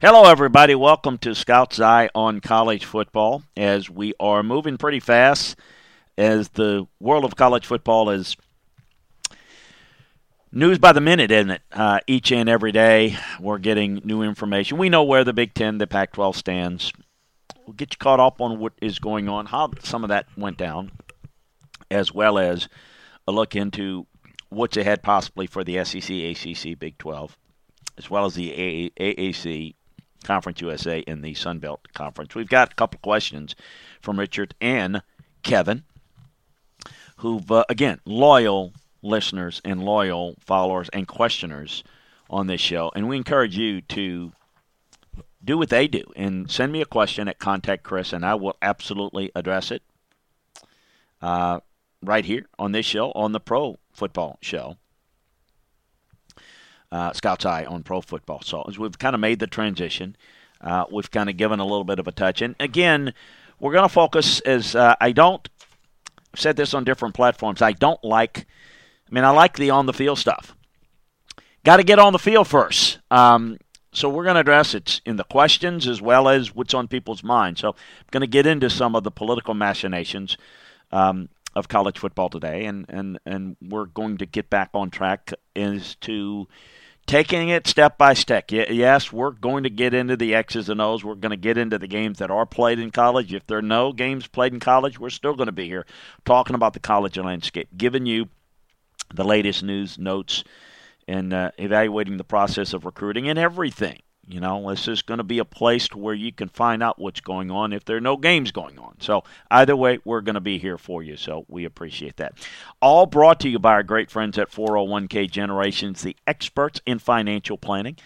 Hello, everybody. Welcome to Scout's Eye on College Football. As we are moving pretty fast, as the world of college football is news by the minute, isn't it? Uh, each and every day, we're getting new information. We know where the Big Ten, the Pac 12 stands. We'll get you caught up on what is going on, how some of that went down, as well as a look into what's ahead possibly for the SEC, ACC, Big 12, as well as the AAC Conference USA in the Sun Belt Conference. We've got a couple questions from Richard and Kevin, who've, uh, again, loyal listeners and loyal followers and questioners on this show. And we encourage you to do what they do and send me a question at Contact Chris, and I will absolutely address it uh, right here on this show, on the Pro Football Show uh, Scout's Eye on pro football. So as we've kind of made the transition, uh, we've kind of given a little bit of a touch. And again, we're going to focus as uh, I don't I've said this on different platforms. I don't like. I mean, I like the on the field stuff. Got to get on the field first. Um, so we're going to address it in the questions as well as what's on people's minds. So I'm going to get into some of the political machinations um, of college football today, and, and, and we're going to get back on track as to taking it step by step. Yes, we're going to get into the X's and O's. We're going to get into the games that are played in college. If there are no games played in college, we're still going to be here talking about the college landscape, giving you the latest news, notes, and uh, evaluating the process of recruiting and everything you know, this is going to be a place where you can find out what's going on if there are no games going on. So, either way, we're going to be here for you. So, we appreciate that. All brought to you by our great friends at 401k Generations, the experts in financial planning.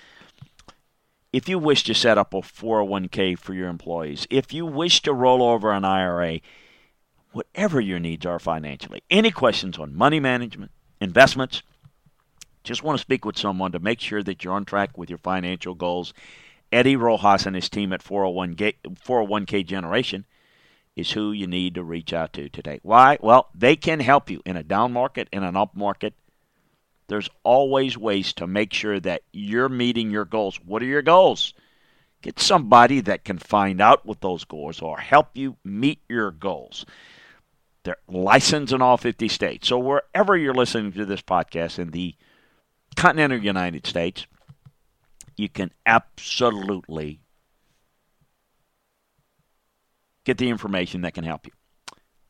If you wish to set up a 401k for your employees, if you wish to roll over an IRA, whatever your needs are financially, any questions on money management, investments, just want to speak with someone to make sure that you're on track with your financial goals. Eddie Rojas and his team at 401k, 401k Generation is who you need to reach out to today. Why? Well, they can help you in a down market, in an up market. There's always ways to make sure that you're meeting your goals. What are your goals? Get somebody that can find out what those goals are, help you meet your goals. They're licensed in all 50 states. So wherever you're listening to this podcast in the continental United States, you can absolutely get the information that can help you.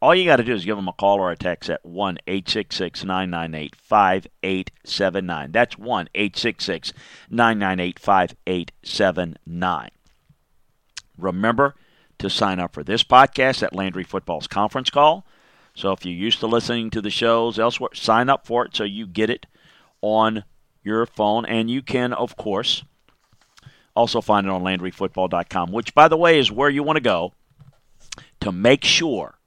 All you got to do is give them a call or a text at 1 866 998 5879. That's 1 866 998 5879. Remember to sign up for this podcast at Landry Football's conference call. So if you're used to listening to the shows elsewhere, sign up for it so you get it on your phone. And you can, of course, also find it on LandryFootball.com, which, by the way, is where you want to go to make sure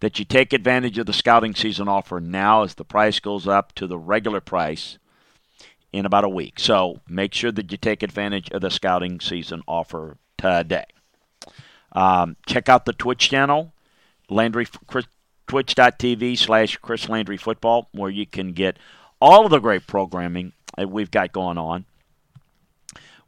that you take advantage of the scouting season offer now as the price goes up to the regular price in about a week. So make sure that you take advantage of the scouting season offer today. Um, check out the Twitch channel, Landry, twitch.tv slash Chris Landry Football, where you can get all of the great programming we've got going on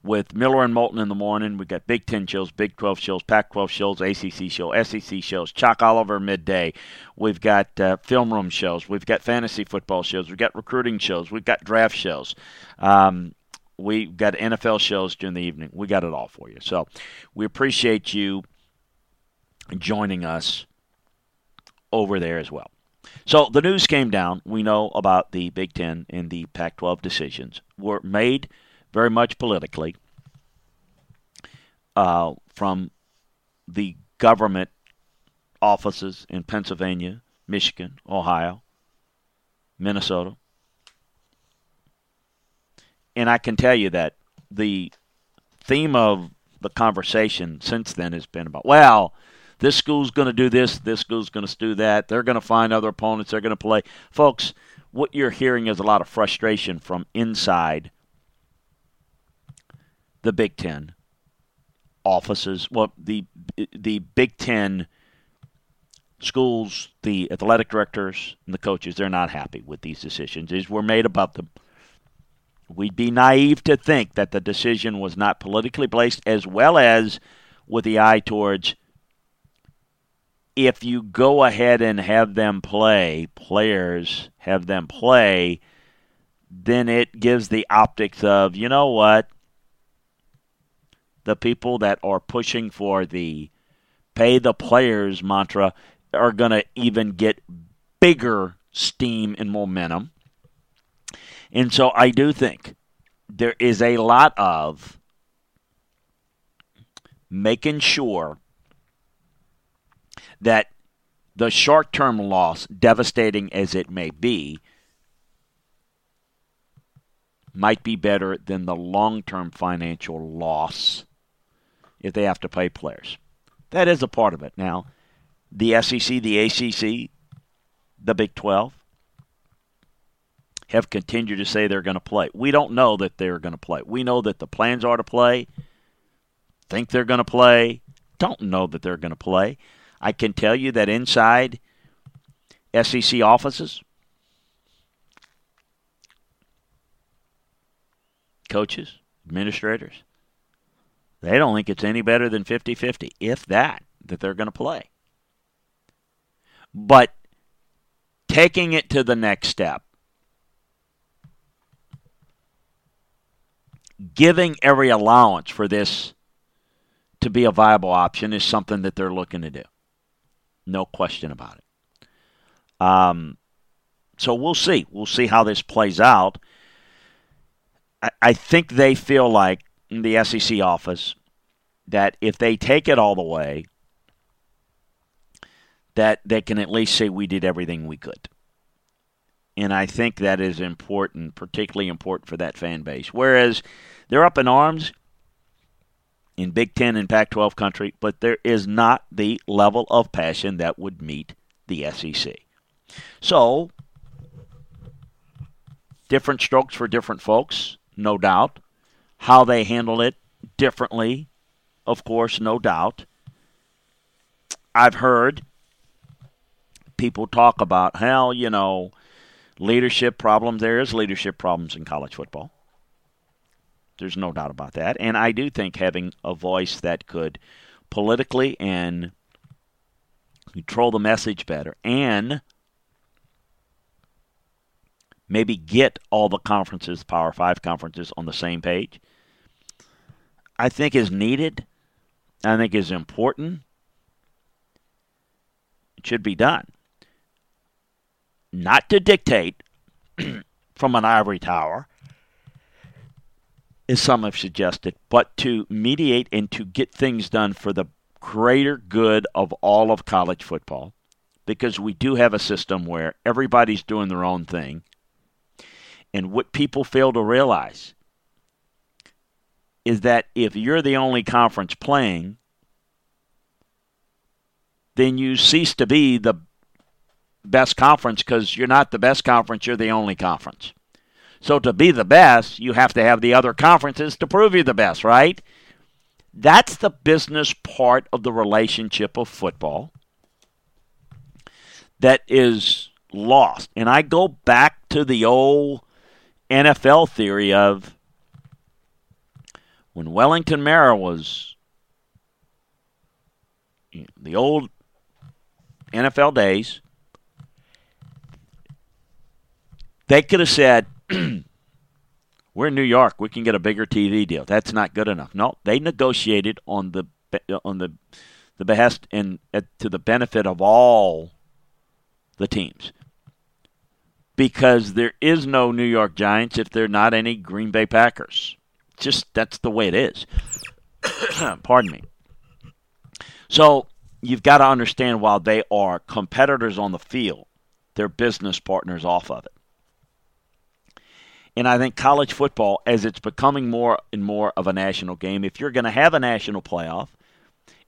with Miller and Moulton in the morning. We've got Big Ten shows, Big 12 shows, Pac 12 shows, ACC show, SEC shows, Chuck Oliver midday. We've got uh, film room shows. We've got fantasy football shows. We've got recruiting shows. We've got draft shows. Um, we've got NFL shows during the evening. We got it all for you. So we appreciate you joining us over there as well. So the news came down. We know about the Big Ten and the Pac 12 decisions were made very much politically uh, from the government offices in Pennsylvania, Michigan, Ohio, Minnesota. And I can tell you that the theme of the conversation since then has been about, well, this school's going to do this, this school's going to do that. They're going to find other opponents. They're going to play. Folks, what you're hearing is a lot of frustration from inside the Big Ten offices. Well, the the Big Ten schools, the athletic directors, and the coaches, they're not happy with these decisions. These were made about them. we'd be naive to think that the decision was not politically placed, as well as with the eye towards if you go ahead and have them play, players have them play, then it gives the optics of, you know what? The people that are pushing for the pay the players mantra are going to even get bigger steam and momentum. And so I do think there is a lot of making sure that the short term loss, devastating as it may be, might be better than the long term financial loss if they have to pay players. That is a part of it. Now, the SEC, the ACC, the Big 12 have continued to say they're going to play. We don't know that they're going to play. We know that the plans are to play, think they're going to play, don't know that they're going to play. I can tell you that inside SEC offices, coaches, administrators, they don't think it's any better than 50 50, if that, that they're going to play. But taking it to the next step, giving every allowance for this to be a viable option is something that they're looking to do. No question about it. Um, so we'll see. We'll see how this plays out. I, I think they feel like in the SEC office that if they take it all the way, that they can at least say we did everything we could. And I think that is important, particularly important for that fan base. Whereas they're up in arms in Big Ten and Pac 12 country, but there is not the level of passion that would meet the SEC. So, different strokes for different folks, no doubt. How they handle it differently, of course, no doubt. I've heard people talk about how, you know, leadership problems. There is leadership problems in college football. There's no doubt about that. And I do think having a voice that could politically and control the message better and maybe get all the conferences, Power Five conferences, on the same page, I think is needed. I think is important. It should be done. Not to dictate from an ivory tower, as some have suggested, but to mediate and to get things done for the greater good of all of college football. Because we do have a system where everybody's doing their own thing. And what people fail to realize is that if you're the only conference playing, then you cease to be the best conference because you're not the best conference, you're the only conference. So to be the best, you have to have the other conferences to prove you're the best, right? That's the business part of the relationship of football that is lost. And I go back to the old NFL theory of when Wellington Mara was the old NFL days, they could have said, we're in New York. We can get a bigger TV deal. That's not good enough. No, they negotiated on the on the the behest and uh, to the benefit of all the teams. Because there is no New York Giants if there are not any Green Bay Packers. Just that's the way it is. Pardon me. So you've got to understand while they are competitors on the field, they're business partners off of it. And I think college football, as it's becoming more and more of a national game, if you're going to have a national playoff,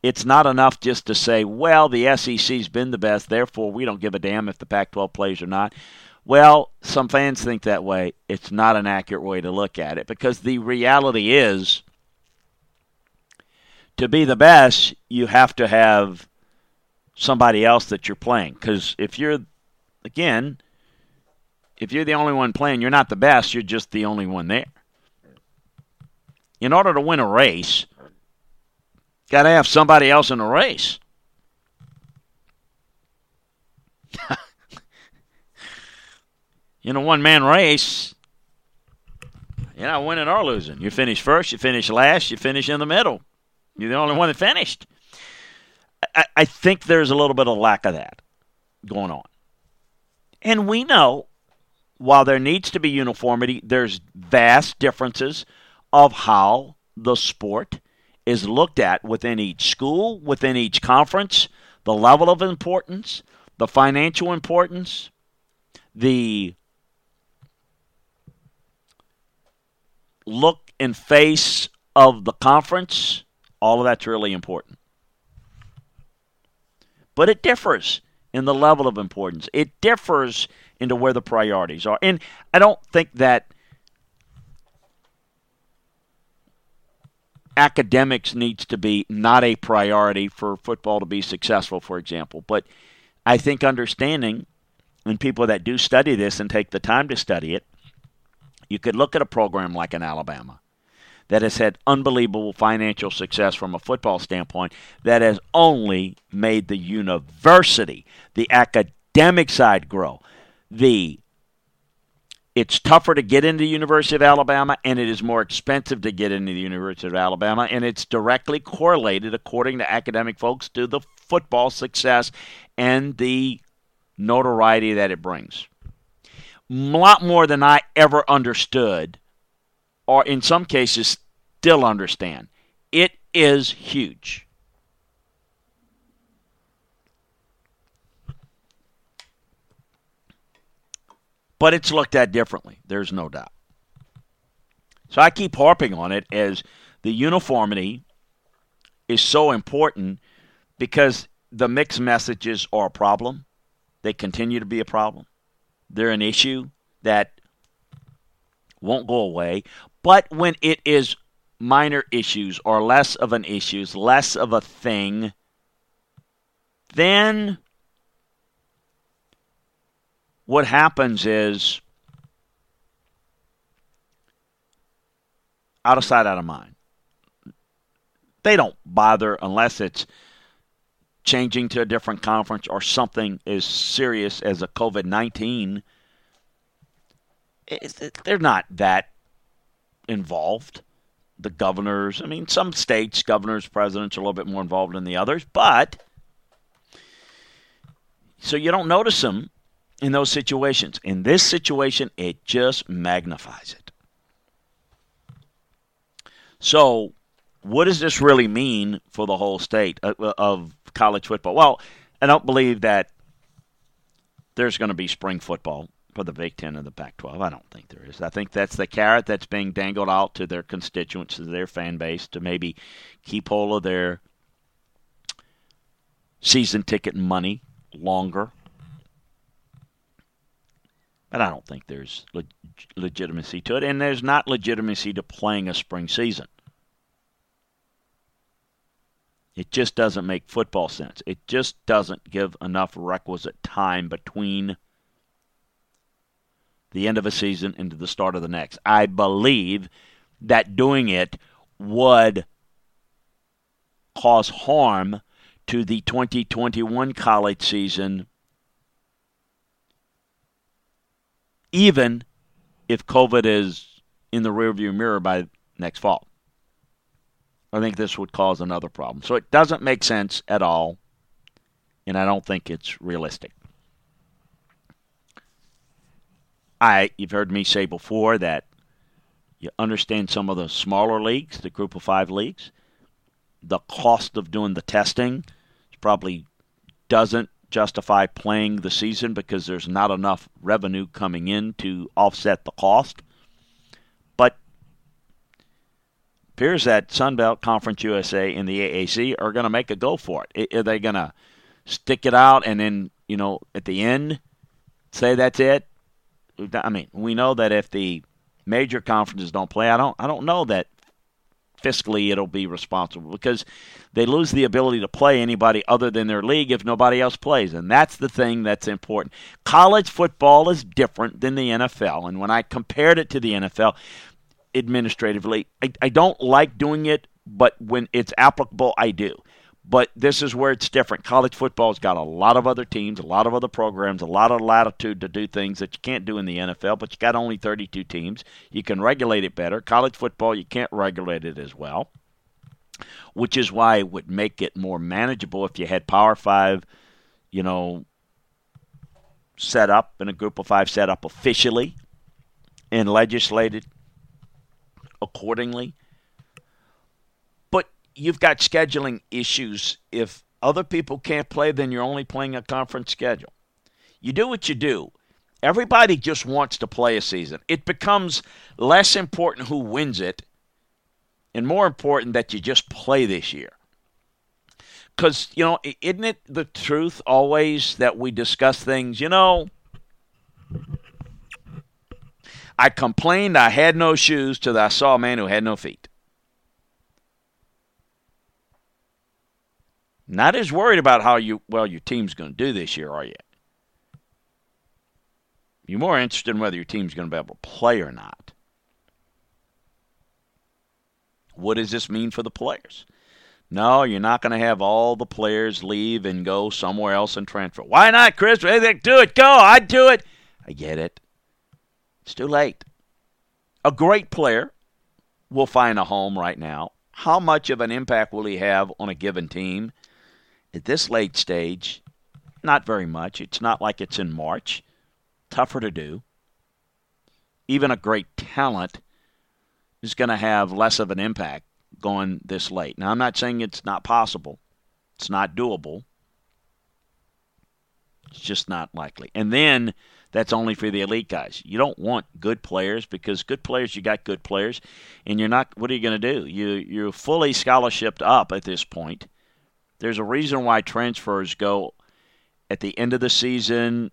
it's not enough just to say, well, the SEC's been the best, therefore we don't give a damn if the Pac 12 plays or not. Well, some fans think that way. It's not an accurate way to look at it because the reality is to be the best, you have to have somebody else that you're playing. Because if you're, again, if you're the only one playing, you're not the best, you're just the only one there. In order to win a race, got to have somebody else in the race. in a one man race, you're not winning or losing. You finish first, you finish last, you finish in the middle. You're the only one that finished. I, I think there's a little bit of lack of that going on. And we know while there needs to be uniformity, there's vast differences of how the sport is looked at within each school, within each conference, the level of importance, the financial importance, the look and face of the conference, all of that's really important. But it differs in the level of importance. It differs into where the priorities are. And I don't think that academics needs to be not a priority for football to be successful, for example. But I think understanding, and people that do study this and take the time to study it, you could look at a program like in Alabama that has had unbelievable financial success from a football standpoint that has only made the university, the academic side grow. The it's tougher to get into the University of Alabama and it is more expensive to get into the University of Alabama and it's directly correlated according to academic folks to the football success and the notoriety that it brings. A lot more than I ever understood or in some cases still understand. It is huge. But it's looked at differently, there's no doubt. So I keep harping on it as the uniformity is so important because the mixed messages are a problem. They continue to be a problem. They're an issue that won't go away. But when it is minor issues or less of an issue, less of a thing, then what happens is out of sight, out of mind. They don't bother unless it's changing to a different conference or something as serious as a COVID 19 they're not that involved. The governors, I mean, some states, governors, presidents are a little bit more involved than the others, but so you don't notice them in those situations. In this situation, it just magnifies it. So, what does this really mean for the whole state uh, uh, of college football? Well, I don't believe that there's going to be spring football for the Big Ten and the Pac 12. I don't think there is. I think that's the carrot that's being dangled out to their constituents, to their fan base, to maybe keep hold of their season ticket money longer. But I don't think there's leg- legitimacy to it. And there's not legitimacy to playing a spring season. It just doesn't make football sense. It just doesn't give enough requisite time between the end of a season into the start of the next. I believe that doing it would cause harm to the 2021 college season, even if COVID is in the rearview mirror by next fall. I think this would cause another problem. So it doesn't make sense at all, and I don't think it's realistic. I you've heard me say before that you understand some of the smaller leagues, the group of five leagues, the cost of doing the testing probably doesn't justify playing the season because there's not enough revenue coming in to offset the cost. But appears that Sunbelt Conference USA and the AAC are going to make a go for it. Are they going to stick it out and then, you know, at the end say that's it? I mean, we know that if the major conferences don't play, I don't I don't know that fiscally it'll be responsible because they lose the ability to play anybody other than their league if nobody else plays. And that's the thing that's important. College football is different than the NFL. And when I compared it to the NFL, administratively, I, I don't like doing it, but when it's applicable, I do. But this is where it's different. College football's got a lot of other teams, a lot of other programs, a lot of latitude to do things that you can't do in the NFL, but you got only 32 teams. You can regulate it better. College football, you can't regulate it as well, which is why it would make it more manageable if you had Power 5, you know, set up and a group of 5 set up officially and legislated accordingly you've got scheduling issues. If other people can't play, then you're only playing a conference schedule. You do what you do. Everybody just wants to play a season. It becomes less important who wins it and more important that you just play this year. Because, you know, isn't it the truth always that we discuss things, you know, I complained I had no shoes till I saw a man who had no feet. Not as worried about how you well your team's going to do this year, are you? You're more interested in whether your team's going to be able to play or not. What does this mean for the players? No, you're not going to have all the players leave and go somewhere else and transfer. Why not, Chris? Do it. Go. I'd do it. I get it. It's too late. A great player will find a home right now. How much of an impact will he have on a given team? At this late stage, not very much. It's not like it's in March. Tougher to do. Even a great talent is going to have less of an impact going this late. Now, I'm not saying it's not possible, it's not doable. It's just not likely. And then that's only for the elite guys. You don't want good players because good players, you got good players, and you're not. What are you going to do? You you're fully scholarshiped up at this point, there's a reason why transfers go at the end of the season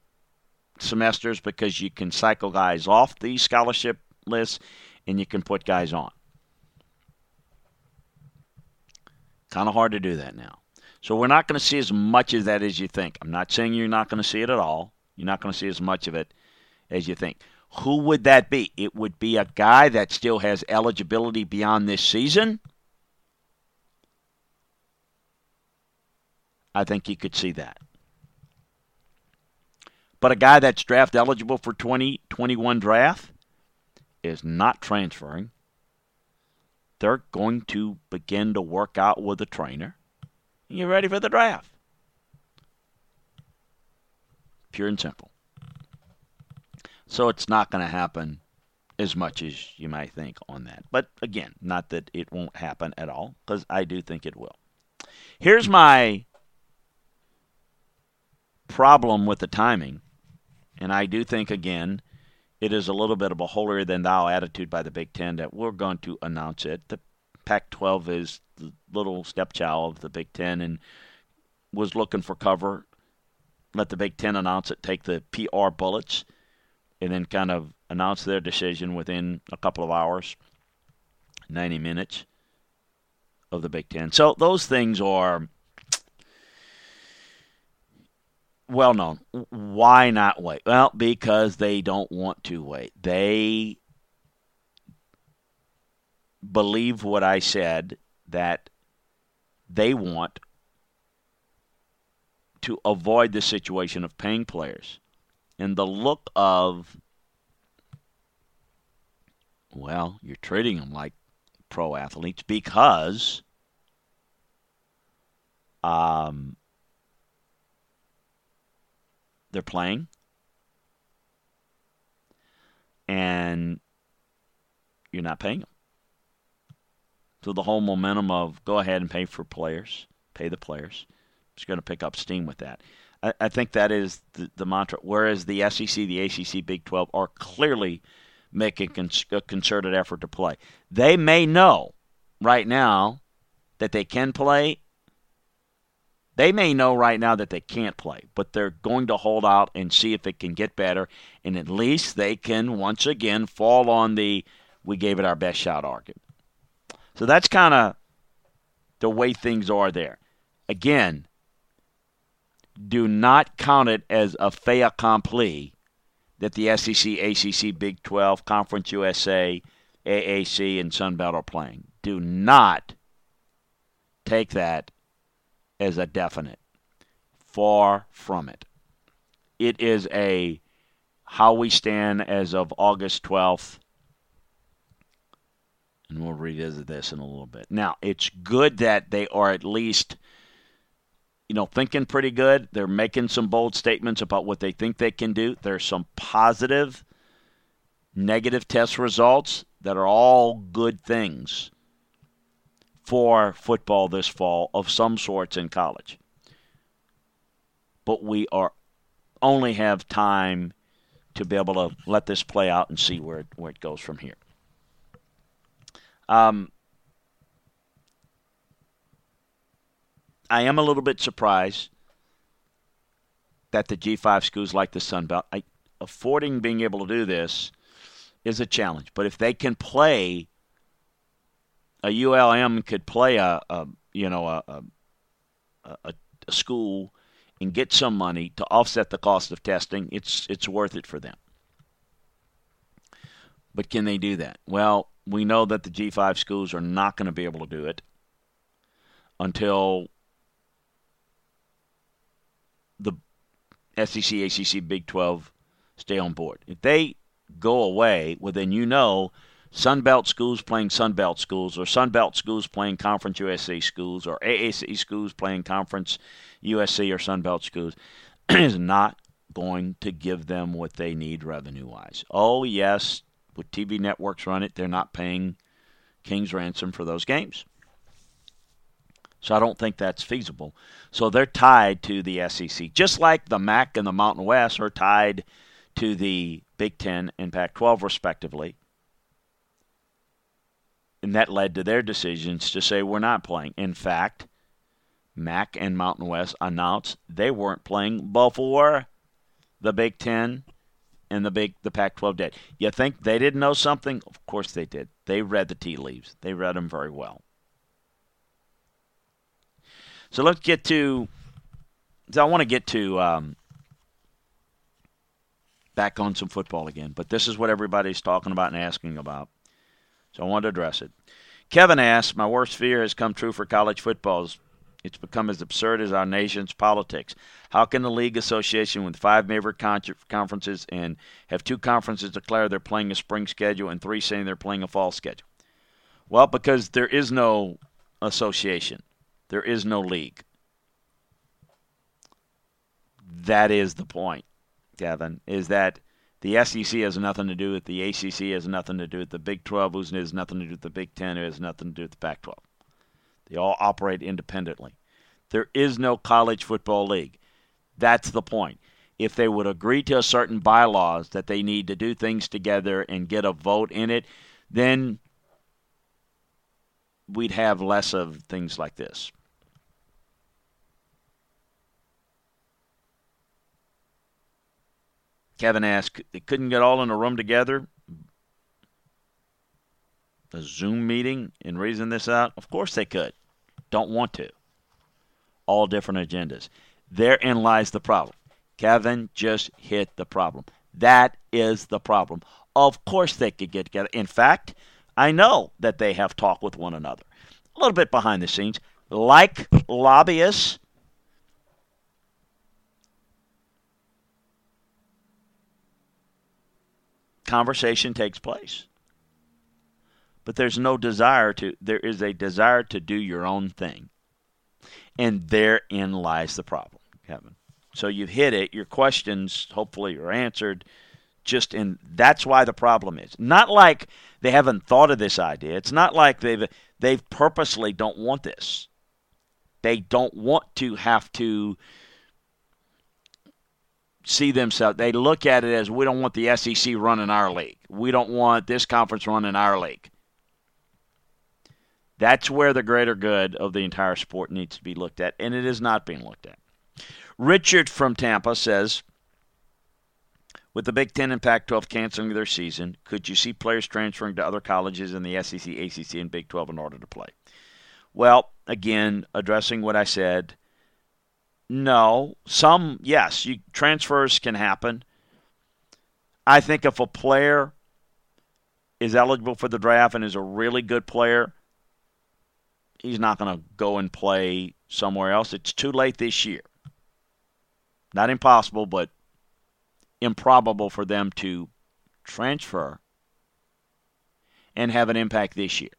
semesters because you can cycle guys off the scholarship list and you can put guys on. Kind of hard to do that now. So we're not going to see as much of that as you think. I'm not saying you're not going to see it at all. You're not going to see as much of it as you think. Who would that be? It would be a guy that still has eligibility beyond this season I think you could see that. But a guy that's draft eligible for 2021 draft is not transferring. They're going to begin to work out with a trainer. And you're ready for the draft. Pure and simple. So it's not going to happen as much as you might think on that. But again, not that it won't happen at all, because I do think it will. Here's my problem with the timing. And I do think, again, it is a little bit of a holier than thou attitude by the Big Ten that we're going to announce it. The Pac 12 is the little stepchild of the Big Ten and was looking for cover. Let the Big Ten announce it, take the PR bullets, and then kind of announce their decision within a couple of hours, 90 minutes of the Big Ten. So those things are well known. Why not wait? Well, because they don't want to wait. They believe what I said that they want to avoid the situation of paying players. And the look of, well, you're treating them like pro athletes because um, they're playing. And you're not paying them. So the whole momentum of go ahead and pay for players, pay the players, is going to pick up steam with that. I, I think that is the, the, mantra. Whereas the SEC, the ACC, Big 12 are clearly making a concerted effort to play. They may know right now that they can play they may know right now that they can't play, but they're going to hold out and see if it can get better, and at least they can once again fall on the we gave it our best shot argument. So that's kind of the way things are there. Again, do not count it as a fait accompli that the SEC, ACC, Big 12, Conference USA, AAC, and Sun Belt are playing. Do not take that as a definite. Far from it. It is a how we stand as of August 12th. And we'll revisit this in a little bit. Now, it's good that they are at least you know, thinking pretty good. They're making some bold statements about what they think they can do. There's some positive, negative test results that are all good things for football this fall of some sorts in college. But we are only have time to be able to let this play out and see where it, where it goes from here. Um, I am a little bit surprised that the G5 schools like the Sun Belt, I, affording being able to do this is a challenge. But if they can play, a ULM could play a, a you know a, a, a, school and get some money to offset the cost of testing. It's it's worth it for them. But can they do that? Well, we know that the G5 schools are not going to be able to do it until the SEC, ACC, Big 12 stay on board. If they go away, well, then you know Sun Belt schools playing Sun Belt schools, or Sun Belt schools playing Conference USA schools, or AAC schools playing Conference USC or Sun Belt schools is not going to give them what they need revenue wise. Oh, yes, with TV networks run it, they're not paying King's ransom for those games. So I don't think that's feasible. So they're tied to the SEC, just like the MAC and the Mountain West are tied to the Big Ten and Pac 12, respectively. And that led to their decisions to say we're not playing. In fact, MAC and Mountain West announced they weren't playing before the Big Ten and the Big the Pac-12 did. You think they didn't know something? Of course they did. They read the tea leaves. They read them very well. So let's get to. So I want to get to um, back on some football again, but this is what everybody's talking about and asking about. So I want to address it. Kevin asks, "My worst fear has come true for college football. It's become as absurd as our nation's politics. How can the league association, with five major conferences and have two conferences declare they're playing a spring schedule and three saying they're playing a fall schedule? Well, because there is no association. There is no league. That is the point, Kevin, is that the SEC has nothing to do with the ACC, has nothing to do with the Big 12, has nothing to do with the Big 10, it has nothing to do with the Pac 12. They all operate independently. There is no college football league. That's the point. If they would agree to a certain bylaws that they need to do things together and get a vote in it, then we'd have less of things like this. Kevin asked, they couldn't get all in a room together? A Zoom meeting and reason this out? Of course they could. Don't want to. All different agendas. Therein lies the problem. Kevin just hit the problem. That is the problem. Of course they could get together. In fact, I know that they have talked with one another. A little bit behind the scenes. Like lobbyists, conversation takes place. But there's no desire to, there is a desire to do your own thing. And therein lies the problem, Kevin. So you've hit it. Your questions, hopefully, are answered. Just in that's why the problem is not like they haven't thought of this idea. It's not like they've they've purposely don't want this. They don't want to have to see themselves. They look at it as we don't want the SEC running our league. We don't want this conference running our league. That's where the greater good of the entire sport needs to be looked at, and it is not being looked at. Richard from Tampa says, With the Big Ten and Pac 12 canceling their season, could you see players transferring to other colleges in the SEC, ACC, and Big 12 in order to play? Well, again, addressing what I said, no. Some, yes, you, transfers can happen. I think if a player is eligible for the draft and is a really good player, he's not going to go and play somewhere else. It's too late this year. Not impossible, but improbable for them to transfer and have an impact this year.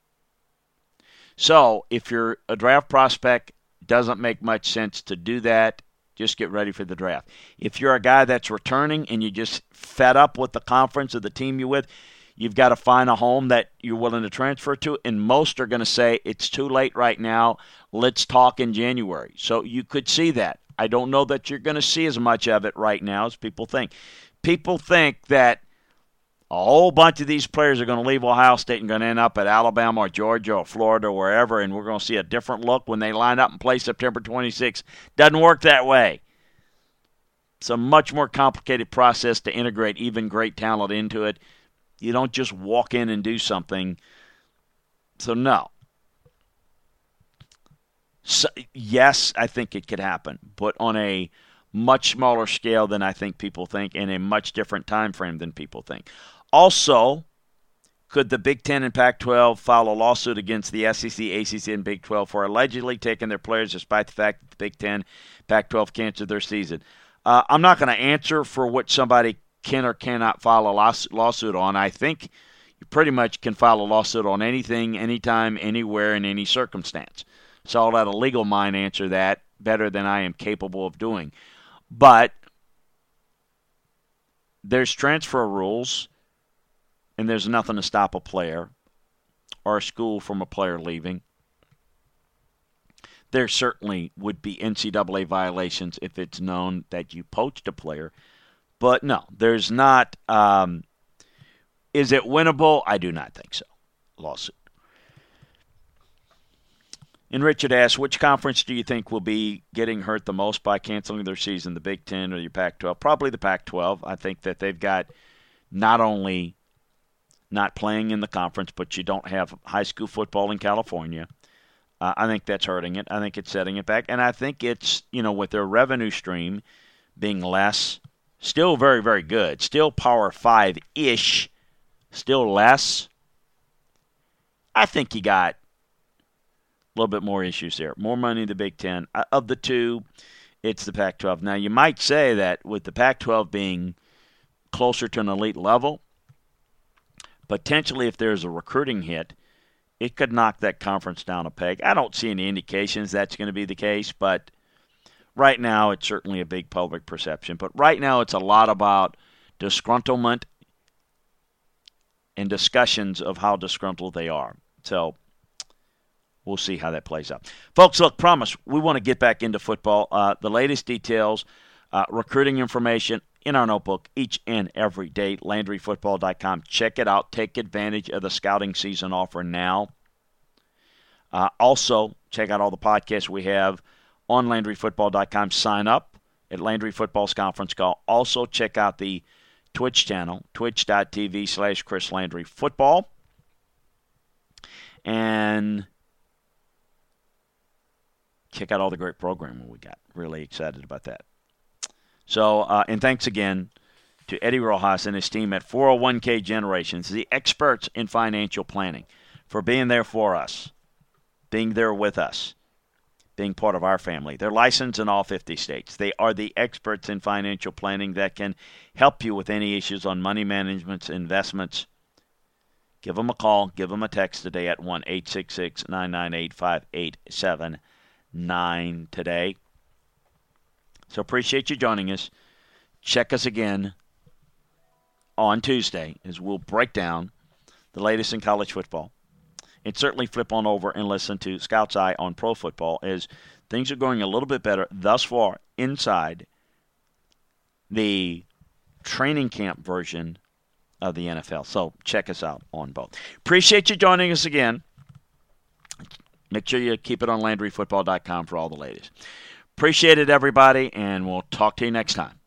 So, if you're a draft prospect, doesn't make much sense to do that. Just get ready for the draft. If you're a guy that's returning and you're just fed up with the conference or the team you're with, you've got to find a home that you're willing to transfer to. And most are going to say it's too late right now. Let's talk in January. So you could see that. I don't know that you're going to see as much of it right now as people think. People think that a whole bunch of these players are going to leave Ohio State and going to end up at Alabama or Georgia or Florida or wherever, and we're going to see a different look when they line up and play September 26th. Doesn't work that way. It's a much more complicated process to integrate even great talent into it. You don't just walk in and do something. So, no. So, yes, I think it could happen, but on a much smaller scale than I think people think, and a much different time frame than people think. Also, could the Big Ten and Pac 12 file a lawsuit against the SEC, ACC, and Big 12 for allegedly taking their players despite the fact that the Big Ten, Pac 12 canceled their season? Uh, I'm not going to answer for what somebody can or cannot file a lawsuit on. I think you pretty much can file a lawsuit on anything, anytime, anywhere, in any circumstance. So I'll let a legal mind answer that better than I am capable of doing. But there's transfer rules, and there's nothing to stop a player or a school from a player leaving. There certainly would be NCAA violations if it's known that you poached a player. But no, there's not. Um, is it winnable? I do not think so. Lawsuit. And Richard asks, which conference do you think will be getting hurt the most by canceling their season, the Big Ten or the Pac 12? Probably the Pac 12. I think that they've got not only not playing in the conference, but you don't have high school football in California. Uh, I think that's hurting it. I think it's setting it back. And I think it's, you know, with their revenue stream being less, still very, very good, still Power 5 ish, still less. I think you got a little bit more issues there. More money in the Big Ten. Uh, of the two, it's the Pac 12. Now, you might say that with the Pac 12 being closer to an elite level, potentially if there's a recruiting hit, it could knock that conference down a peg. I don't see any indications that's going to be the case, but right now it's certainly a big public perception. But right now it's a lot about disgruntlement and discussions of how disgruntled they are. So we'll see how that plays out. Folks, look, promise, we want to get back into football. Uh, the latest details, uh, recruiting information in our notebook each and every day, LandryFootball.com. Check it out. Take advantage of the scouting season offer now. Uh, also, check out all the podcasts we have on LandryFootball.com. Sign up at Landry Football's conference call. Also, check out the Twitch channel, twitch.tv slash Chris Landry Football. And check out all the great programming we got. Really excited about that. So, uh, and thanks again to Eddie Rojas and his team at 401k Generations, the experts in financial planning, for being there for us, being there with us, being part of our family. They're licensed in all 50 states. They are the experts in financial planning that can help you with any issues on money management, investments. Give them a call, give them a text today at 1 866 998 5877 9 today. So appreciate you joining us. Check us again on Tuesday as we'll break down the latest in college football. And certainly flip on over and listen to Scout's Eye on pro football as things are going a little bit better thus far inside the training camp version of the NFL. So check us out on both. Appreciate you joining us again. Make sure you keep it on LandryFootball.com for all the latest. Appreciate it, everybody, and we'll talk to you next time.